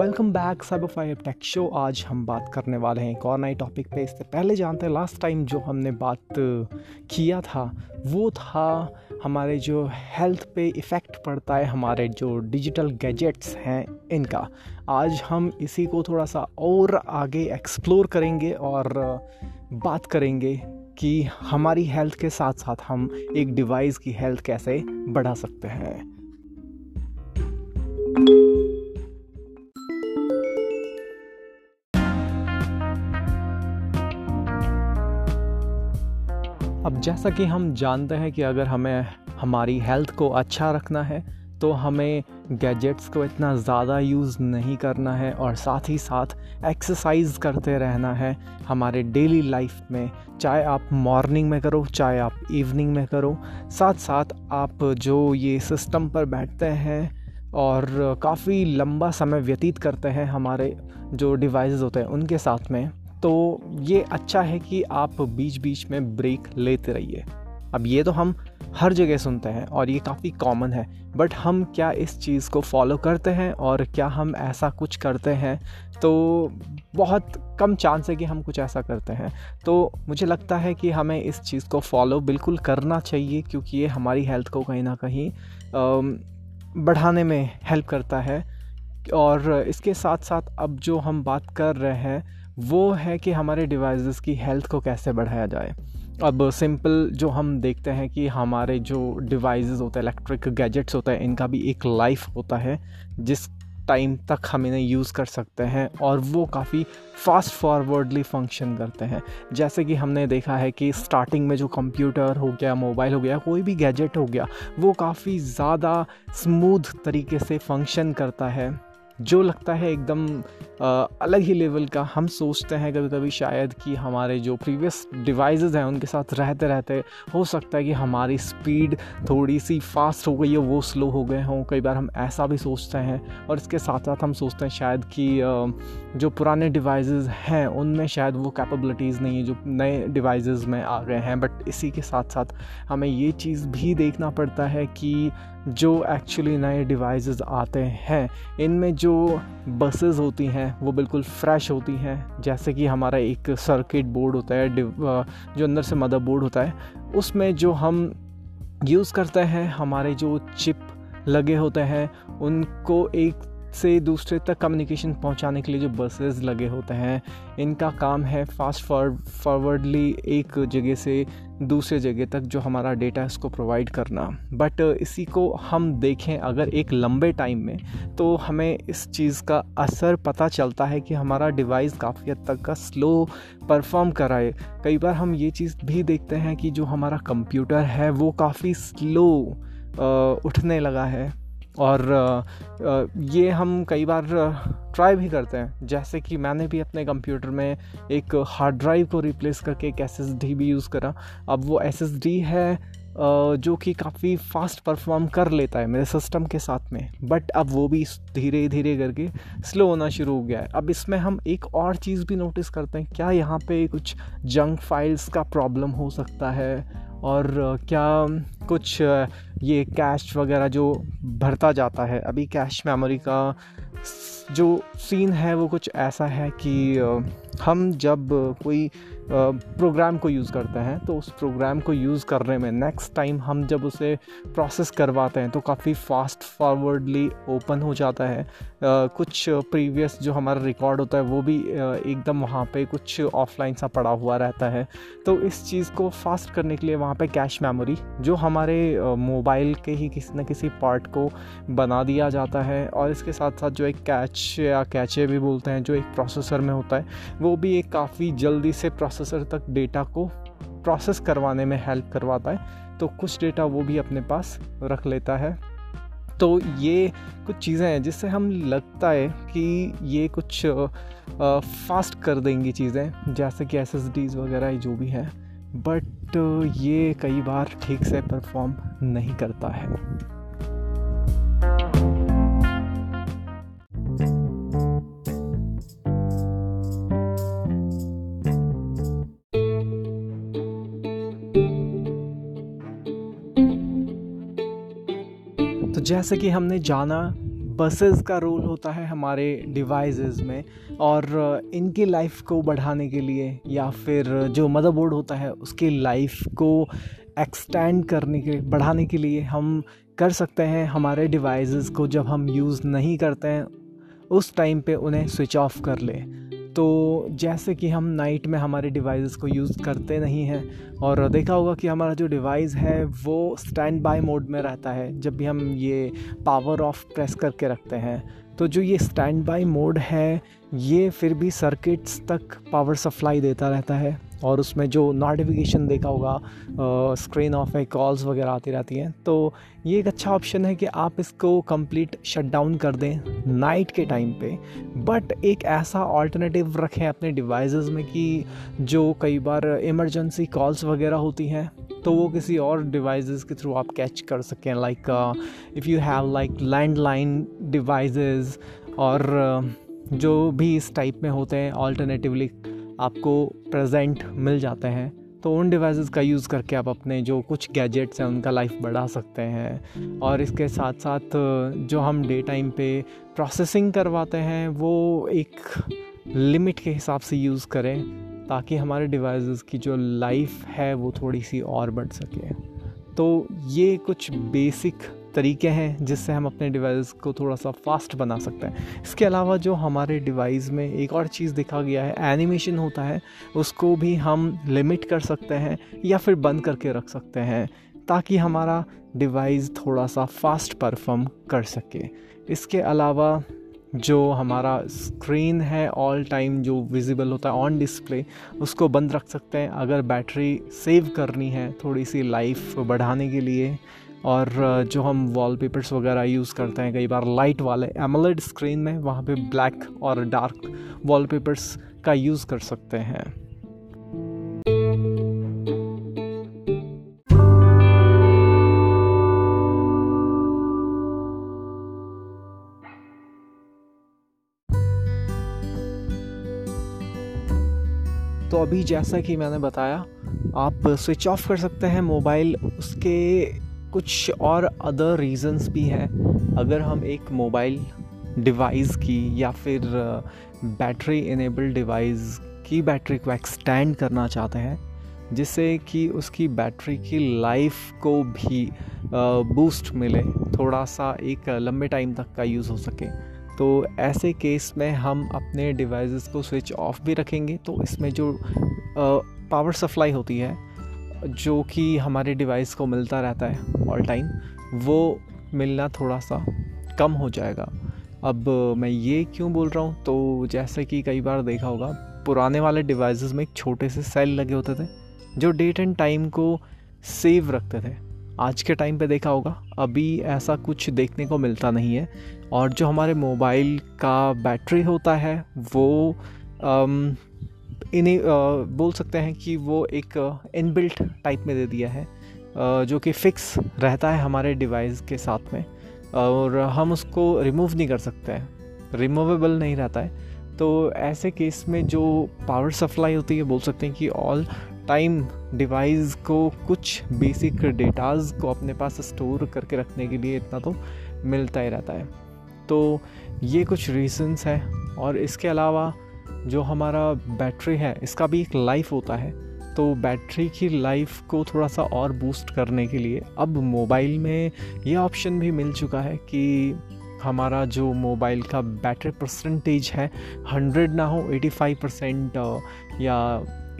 Welcome back सब five tech show आज हम बात करने वाले हैं एक और नए टॉपिक पे। इससे पहले जानते हैं लास्ट टाइम जो हमने बात किया था, वो था हमारे जो हेल्थ पे इफ़ेक्ट पड़ता है, हमारे जो डिजिटल गैजेट्स हैं, इनका। आज हम इसी को थोड़ा सा और आगे एक्सप्लोर करेंगे और बात करेंगे कि हमारी हेल्थ के साथ साथ हम एक डिवाइस की हेल्थ कैसे बढ़ा सकते हैं। जैसा कि हम जानते हैं कि अगर हमें, हमारी हेल्थ को अच्छा रखना है तो हमें गैजेट्स को इतना ज़्यादा यूज़ नहीं करना है और साथ ही साथ एक्सरसाइज करते रहना है हमारे डेली लाइफ में। चाहे आप मॉर्निंग में करो, चाहे आप इवनिंग में करो, साथ साथ आप जो ये सिस्टम पर बैठते हैं और काफ़ी लंबा समय व्यतीत करते हैं हमारे जो डिवाइस होते हैं, उनके साथ में तो ये अच्छा है कि आप बीच बीच में ब्रेक लेते रहिए। अब ये तो हम हर जगह सुनते हैं और ये काफ़ी कॉमन है बट हम क्या इस चीज़ को फॉलो करते हैं और क्या हम ऐसा कुछ करते हैं? तो बहुत कम चांस है कि हम कुछ ऐसा करते हैं। तो मुझे लगता है कि हमें इस चीज़ को फॉलो बिल्कुल करना चाहिए, क्योंकि ये हमारी हेल्थ को कहीं ना कहीं बढ़ाने में हेल्प करता है। और इसके साथ साथ अब जो हम बात कर रहे हैं वो है कि हमारे डिवाइसेस की हेल्थ को कैसे बढ़ाया जाए। अब सिंपल जो हम देखते हैं कि हमारे जो डिवाइसेस होते हैं इलेक्ट्रिक गैजेट्स होते हैं, इनका भी एक लाइफ होता है, जिस टाइम तक हम इन्हें यूज़ कर सकते हैं और वो काफ़ी फास्ट फॉरवर्डली फ़ंक्शन करते हैं। जैसे कि हमने देखा है कि स्टार्टिंग में जो कंप्यूटर हो गया मोबाइल हो गया, कोई भी गैजेट हो गया, वो काफ़ी ज़्यादा स्मूथ तरीके से फ़ंक्शन करता है। जो लगता है एकदम अलग ही लेवल का, हम सोचते हैं कभी कभी शायद कि हमारे जो प्रीवियस डिवाइसेस हैं, उनके साथ रहते रहते हो सकता है कि हमारी स्पीड थोड़ी सी फास्ट हो गई है, वो स्लो हो गए हों। कई बार हम ऐसा भी सोचते हैं और इसके साथ साथ हम सोचते हैं शायद कि जो पुराने डिवाइसेस हैं, उनमें शायद वो कैपेबिलिटीज़ नहीं है जो नए डिवाइसेस में आ गए हैं। बट इसी के साथ साथ हमें ये चीज़ भी देखना पड़ता है कि जो एक्चुअली नए डिवाइसेस आते हैं, इनमें जो बसेस होती हैं, वो बिल्कुल फ्रेश होती हैं। जैसे कि हमारा एक सर्किट बोर्ड होता है जो अंदर से मदर बोर्ड होता है, उसमें जो हम यूज़ करते हैं, हमारे जो चिप लगे होते हैं, उनको एक से दूसरे तक कम्युनिकेशन पहुँचाने के लिए जो बसेस लगे होते हैं, इनका काम है फास्ट फॉरवर्डली एक जगह से दूसरे जगह तक जो हमारा डेटा है उसको प्रोवाइड करना। बट इसी को हम देखें अगर एक लंबे टाइम में तो हमें इस चीज़ का असर पता चलता है कि हमारा डिवाइस काफ़ी हद तक का स्लो परफॉर्म कराए। कई बार हम ये चीज़ भी देखते हैं कि जो हमारा कंप्यूटर है, वो काफ़ी स्लो उठने लगा है। और ये हम कई बार ट्राई भी करते हैं। जैसे कि मैंने भी अपने कंप्यूटर में एक हार्ड ड्राइव को रिप्लेस करके एक एसएसडी भी यूज़ करा। अब वो एसएसडी है जो कि काफ़ी फास्ट परफॉर्म कर लेता है मेरे सिस्टम के साथ में। बट अब वो भी धीरे धीरे करके स्लो होना शुरू हो गया है। अब इसमें हम एक और चीज़ भी नोटिस करते हैं। क्या यहाँ पे कुछ जंक फाइल्स का प्रॉब्लम हो सकता है? और क्या कुछ ये कैश वगैरह जो भरता जाता है? अभी कैश मेमोरी का जो सीन है वो कुछ ऐसा है कि हम जब कोई प्रोग्राम को यूज़ करते हैं तो उस प्रोग्राम को यूज़ करने में नेक्स्ट टाइम हम जब उसे प्रोसेस करवाते हैं तो काफ़ी फास्ट फॉरवर्डली ओपन हो जाता है। कुछ प्रीवियस जो हमारा रिकॉर्ड होता है, वो भी एकदम वहाँ पे कुछ ऑफलाइन सा पड़ा हुआ रहता है। तो इस चीज़ को फास्ट करने के लिए वहाँ पे कैश मेमोरी जो हमारे मोबाइल के ही किसी न किसी पार्ट को बना दिया जाता है, और इसके साथ साथ जो एक कैच या कैचे भी बोलते हैं, जो एक प्रोसेसर में होता है, वो भी एक काफ़ी जल्दी से प्रोसेसर तक डेटा को प्रोसेस करवाने में हेल्प करवाता है तो कुछ डेटा वो भी अपने पास रख लेता है। तो ये कुछ चीज़ें हैं जिससे हम लगता है कि ये कुछ फास्ट कर देंगी चीज़ें, जैसे कि एस वगैरह जो भी है। बट ये कई बार ठीक से परफॉर्म नहीं करता है। तो जैसे कि हमने जाना बसेस का रोल होता है हमारे डिवाइसेस में और इनकी लाइफ को बढ़ाने के लिए या फिर जो मदरबोर्ड होता है उसकी लाइफ को एक्सटेंड करने के, बढ़ाने के लिए हम कर सकते हैं हमारे डिवाइसेस को जब हम यूज़ नहीं करते हैं, उस टाइम पे उन्हें स्विच ऑफ़ कर ले। तो जैसे कि हम नाइट में हमारे डिवाइसेस को यूज़ करते नहीं हैं, और देखा होगा कि हमारा जो डिवाइस है, वो स्टैंड बाय मोड में रहता है, जब भी हम ये पावर ऑफ़ प्रेस करके रखते हैं। तो जो ये स्टैंड बाई मोड है, ये फिर भी सर्किट्स तक पावर सप्लाई देता रहता है और उसमें जो नोटिफिकेशन देखा होगा स्क्रीन ऑफ़ है कॉल्स वगैरह आती रहती हैं तो ये एक अच्छा ऑप्शन है कि आप इसको कंप्लीट शट डाउन कर दें नाइट के टाइम पे। बट एक ऐसा ऑल्टरनेटिव रखें अपने डिवाइसेस में कि जो कई बार इमरजेंसी कॉल्स वगैरह होती हैं तो वो किसी और डिवाइसेस के थ्रू आप कैच कर सकें like if you have like landline devices और uh, जो भी इस टाइप में होते हैं ऑल्टरनेटिवली आपको प्रेजेंट मिल जाते हैं तो उन डिवाइसेस का यूज़ करके आप अपने जो कुछ गैजेट्स हैं उनका लाइफ बढ़ा सकते हैं। और इसके साथ साथ जो हम डे टाइम पे प्रोसेसिंग करवाते हैं वो एक लिमिट के हिसाब से यूज़ करें ताकि हमारे डिवाइसेस की जो लाइफ है वो थोड़ी सी और बढ़ सके। तो ये कुछ बेसिक तरीके हैं जिससे हम अपने डिवाइस को थोड़ा सा फास्ट बना सकते हैं। इसके अलावा जो हमारे डिवाइस में एक और चीज़ देखा गया है एनिमेशन होता है, उसको भी हम लिमिट कर सकते हैं या फिर बंद करके रख सकते हैं, ताकि हमारा डिवाइस थोड़ा सा फास्ट परफॉर्म कर सके। इसके अलावा जो हमारा स्क्रीन है ऑल टाइम जो विजिबल होता है ऑन डिस्प्ले उसको बंद रख सकते हैं। अगर बैटरी सेव करनी है थोड़ी सी लाइफ बढ़ाने के लिए, और जो हम वॉलपेपर्स वगैरह यूज़ करते हैं, कई बार लाइट वाले एमलेड स्क्रीन में, वहाँ पे ब्लैक और डार्क वॉलपेपर्स का यूज़ कर सकते हैं। तो अभी जैसा कि मैंने बताया, आप स्विच ऑफ़ कर सकते हैं मोबाइल उसके कुछ और अदर रीज़न्स भी हैं। अगर हम एक मोबाइल डिवाइस की या फिर बैटरी इनेबल्ड डिवाइस की बैटरी को एक्सटेंड करना चाहते हैं, जिससे कि उसकी बैटरी की लाइफ को भी बूस्ट मिले, थोड़ा सा एक लंबे टाइम तक का यूज़ हो सके। तो ऐसे केस में हम अपने डिवाइसेस को स्विच ऑफ़ भी रखेंगे तो इसमें जो पावर सप्लाई होती है, जो कि हमारे डिवाइस को मिलता रहता है ऑल टाइम वो मिलना थोड़ा सा कम हो जाएगा। अब मैं ये क्यों बोल रहा हूँ? तो जैसे कि कई बार देखा होगा, पुराने वाले डिवाइसेस में एक छोटे से सेल लगे होते थे, जो डेट एंड टाइम को सेव रखते थे। आज के टाइम पे देखा होगा, अभी ऐसा कुछ देखने को मिलता नहीं है। और जो हमारे मोबाइल का बैटरी होता है, वो इन्हें बोल सकते हैं कि वो एक इनबिल्ट टाइप में दे दिया है जो कि फ़िक्स रहता है हमारे डिवाइस के साथ में। और हम उसको रिमूव नहीं कर सकते हैं। रिमूवेबल नहीं रहता है। तो ऐसे केस में जो पावर सप्लाई होती है, बोल सकते हैं कि ऑल टाइम डिवाइस को कुछ बेसिक डेटाज को अपने पास स्टोर करके रखने के लिए इतना तो मिलता ही रहता है। तो ये कुछ रीजंस हैं और इसके अलावा जो हमारा बैटरी है, इसका भी एक लाइफ होता है। तो बैटरी की लाइफ को थोड़ा सा और बूस्ट करने के लिए अब मोबाइल में ये ऑप्शन भी मिल चुका है कि हमारा जो मोबाइल का बैटरी परसेंटेज है हंड्रेड ना हो एटी फाइव परसेंट या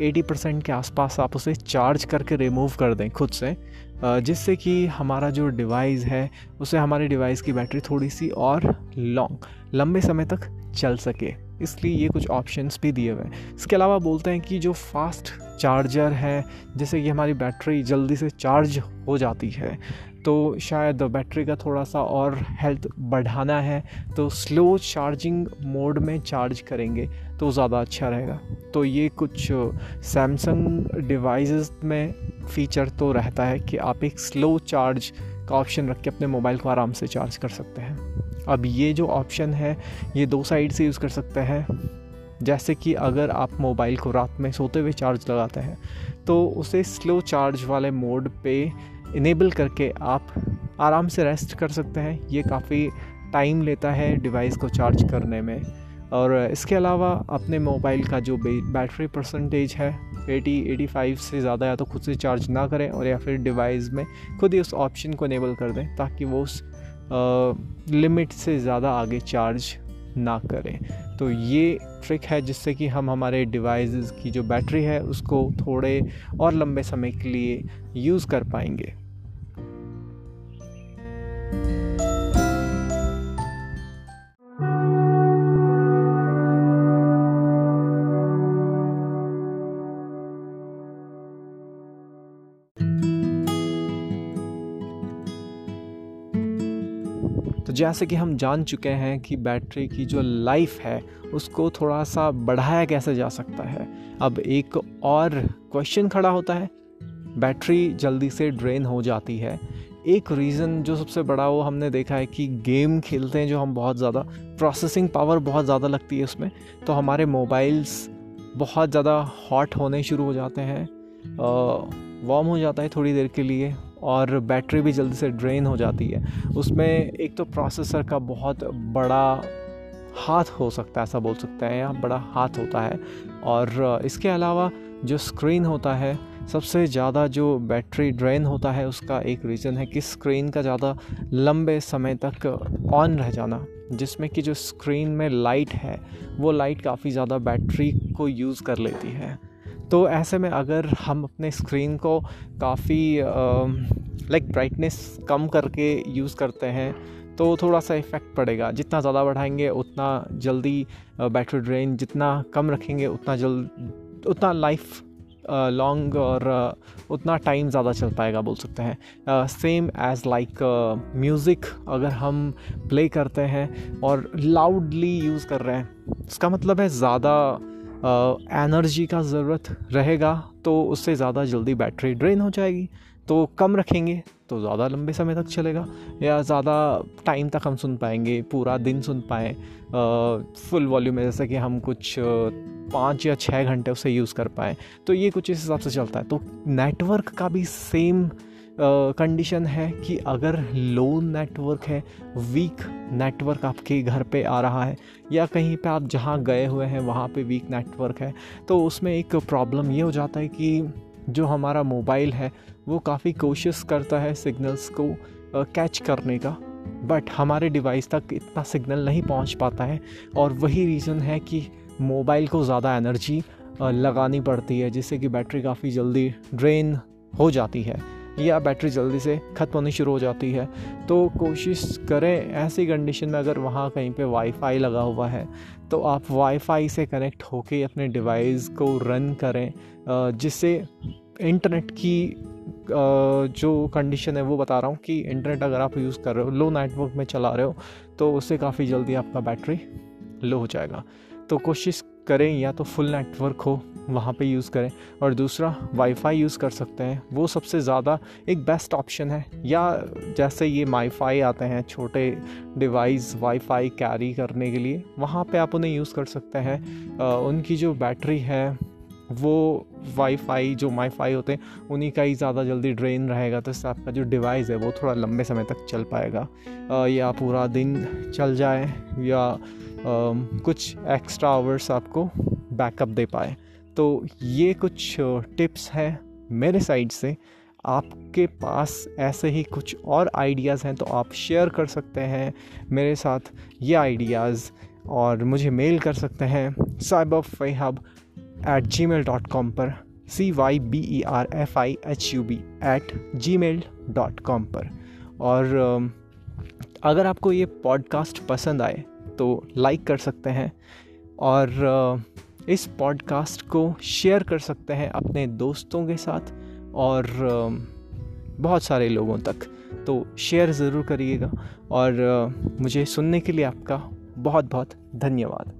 एटी परसेंट के आसपास आप उसे चार्ज करके रिमूव कर दें खुद से। जिससे कि हमारा जो डिवाइस है, उसे हमारे डिवाइस की बैटरी थोड़ी सी और लॉन्ग लंबे समय तक चल सके। इसलिए ये कुछ ऑप्शंस भी दिए हुए हैं। इसके अलावा बोलते हैं कि जो फास्ट चार्जर है, जैसे कि हमारी बैटरी जल्दी से चार्ज हो जाती है तो शायद बैटरी का थोड़ा सा और हेल्थ बढ़ाना है तो स्लो चार्जिंग मोड में चार्ज करेंगे तो ज़्यादा अच्छा रहेगा। तो ये कुछ सैमसंग डिवाइसेस में फ़ीचर तो रहता है कि आप एक स्लो चार्ज का ऑप्शन रख के अपने मोबाइल को आराम से चार्ज कर सकते हैं। अब ये जो ऑप्शन है, ये दो साइड से यूज़ कर सकते हैं। जैसे कि अगर आप मोबाइल को रात में सोते हुए चार्ज लगाते हैं तो उसे स्लो चार्ज वाले मोड पे इनेबल करके आप आराम से रेस्ट कर सकते हैं। ये काफ़ी टाइम लेता है डिवाइस को चार्ज करने में। और इसके अलावा अपने मोबाइल का जो बैटरी परसेंटेज है 80 85 से ज़्यादा या तो खुद से चार्ज ना करें और या फिर डिवाइस में खुद ही उस ऑप्शन को इनेबल कर दें ताकि वो उस लिमिट से ज़्यादा आगे चार्ज ना करें। तो ये ट्रिक है जिससे कि हम हमारे डिवाइस की जो बैटरी है उसको थोड़े और लंबे समय के लिए यूज़ कर पाएँगे। तो जैसे कि हम जान चुके हैं कि बैटरी की जो लाइफ है, उसको थोड़ा सा बढ़ाया कैसे जा सकता है। अब एक और क्वेश्चन खड़ा होता है, बैटरी जल्दी से ड्रेन हो जाती है। एक रीज़न जो सबसे बड़ा वो हमने देखा है कि गेम खेलते हैं जो हम बहुत ज़्यादा प्रोसेसिंग पावर बहुत ज़्यादा लगती है उसमें तो हमारे मोबाइल्स बहुत ज़्यादा हॉट होने शुरू हो जाते हैं। वार्म हो जाता है थोड़ी देर के लिए। और बैटरी भी जल्दी से ड्रेन हो जाती है। उसमें एक तो प्रोसेसर का बहुत बड़ा हाथ हो सकता है, ऐसा बोल सकते हैं, या बड़ा हाथ होता है। और इसके अलावा जो स्क्रीन होता है, सबसे ज़्यादा जो बैटरी ड्रेन होता है, उसका एक रीज़न है कि स्क्रीन का ज़्यादा लंबे समय तक ऑन रह जाना, जिसमें कि जो स्क्रीन में लाइट है, वो लाइट काफ़ी ज़्यादा बैटरी को यूज़ कर लेती है। तो ऐसे में अगर हम अपने स्क्रीन को काफ़ी लाइक ब्राइटनेस कम करके यूज़ करते हैं तो थोड़ा सा इफ़ेक्ट पड़ेगा। जितना ज़्यादा बढ़ाएँगे, उतना जल्दी बैटरी ड्रेन जितना कम रखेंगे, उतना जल्द उतना लाइफ लॉन्ग और उतना टाइम ज़्यादा चल पाएगा बोल सकते हैं। सेम एज़ लाइक म्यूज़िक अगर हम प्ले करते हैं और लाउडली यूज़ कर रहे हैं इसका मतलब है ज़्यादा एनर्जी का ज़रूरत रहेगा तो उससे ज़्यादा जल्दी बैटरी ड्रेन हो जाएगी। तो कम रखेंगे तो ज़्यादा लंबे समय तक चलेगा, या ज़्यादा टाइम तक हम सुन पाएँगे, पूरा दिन सुन पाएँ। फुल वॉल्यूम में, जैसे कि हम कुछ पाँच या छः घंटे उसे यूज़ कर पाएँ। तो ये कुछ इस हिसाब से चलता है। तो नेटवर्क का भी सेम कंडीशन है कि अगर लो नेटवर्क है वीक नेटवर्क आपके घर पे आ रहा है, या कहीं पे आप जहाँ गए हुए हैं, वहाँ पे वीक नेटवर्क है तो उसमें एक प्रॉब्लम ये हो जाता है कि जो हमारा मोबाइल है, वो काफ़ी कोशिश करता है सिग्नल्स को कैच करने का। बट हमारे डिवाइस तक इतना सिग्नल नहीं पहुँच पाता है, और वही रीज़न है कि मोबाइल को ज़्यादा एनर्जी लगानी पड़ती है, जिससे कि बैटरी काफ़ी जल्दी ड्रेन हो जाती है। या बैटरी जल्दी से ख़त्म होनी शुरू हो जाती है। तो कोशिश करें ऐसी कंडीशन में अगर वहाँ कहीं पे वाईफाई लगा हुआ है तो आप वाईफाई से कनेक्ट होके अपने डिवाइस को रन करें जिससे इंटरनेट की जो कंडीशन है वो बता रहा हूँ कि इंटरनेट अगर आप यूज़ कर रहे हो लो नेटवर्क में चला रहे हो तो उससे काफ़ी जल्दी आपका बैटरी लो हो जाएगा। तो कोशिश करें या तो फुल नेटवर्क हो, वहाँ पे यूज़ करें। और दूसरा वाईफाई यूज़ कर सकते हैं। वो सबसे ज़्यादा एक बेस्ट ऑप्शन है। या जैसे ये माईफाई आते हैं, छोटे डिवाइस वाईफाई कैरी करने के लिए, वहाँ पे आप उन्हें यूज़ कर सकते हैं। उनकी जो बैटरी है, वो वाईफाई जो माईफाई होते हैं, उन्हीं का ही ज़्यादा जल्दी ड्रेन रहेगा। तो इससे आपका जो डिवाइस है, वो थोड़ा लंबे समय तक चल पाएगा। या पूरा दिन चल जाए, या कुछ एक्स्ट्रा आवर्स आपको बैकअप दे पाए। तो ये कुछ टिप्स हैं मेरे साइड से। आपके पास ऐसे ही कुछ और आइडियाज़ हैं तो आप शेयर कर सकते हैं मेरे साथ। ये आइडियाज़ और मुझे मेल कर सकते हैं साइबर फेहब at ji mail dot com पर। C Y B E R F I H U B at Gmail dot com पर। और अगर आपको ये पॉडकास्ट पसंद आए तो लाइक कर सकते हैं और इस पॉडकास्ट को शेयर कर सकते हैं अपने दोस्तों के साथ और बहुत सारे लोगों तक। तो शेयर ज़रूर करिएगा और मुझे सुनने के लिए आपका बहुत बहुत धन्यवाद।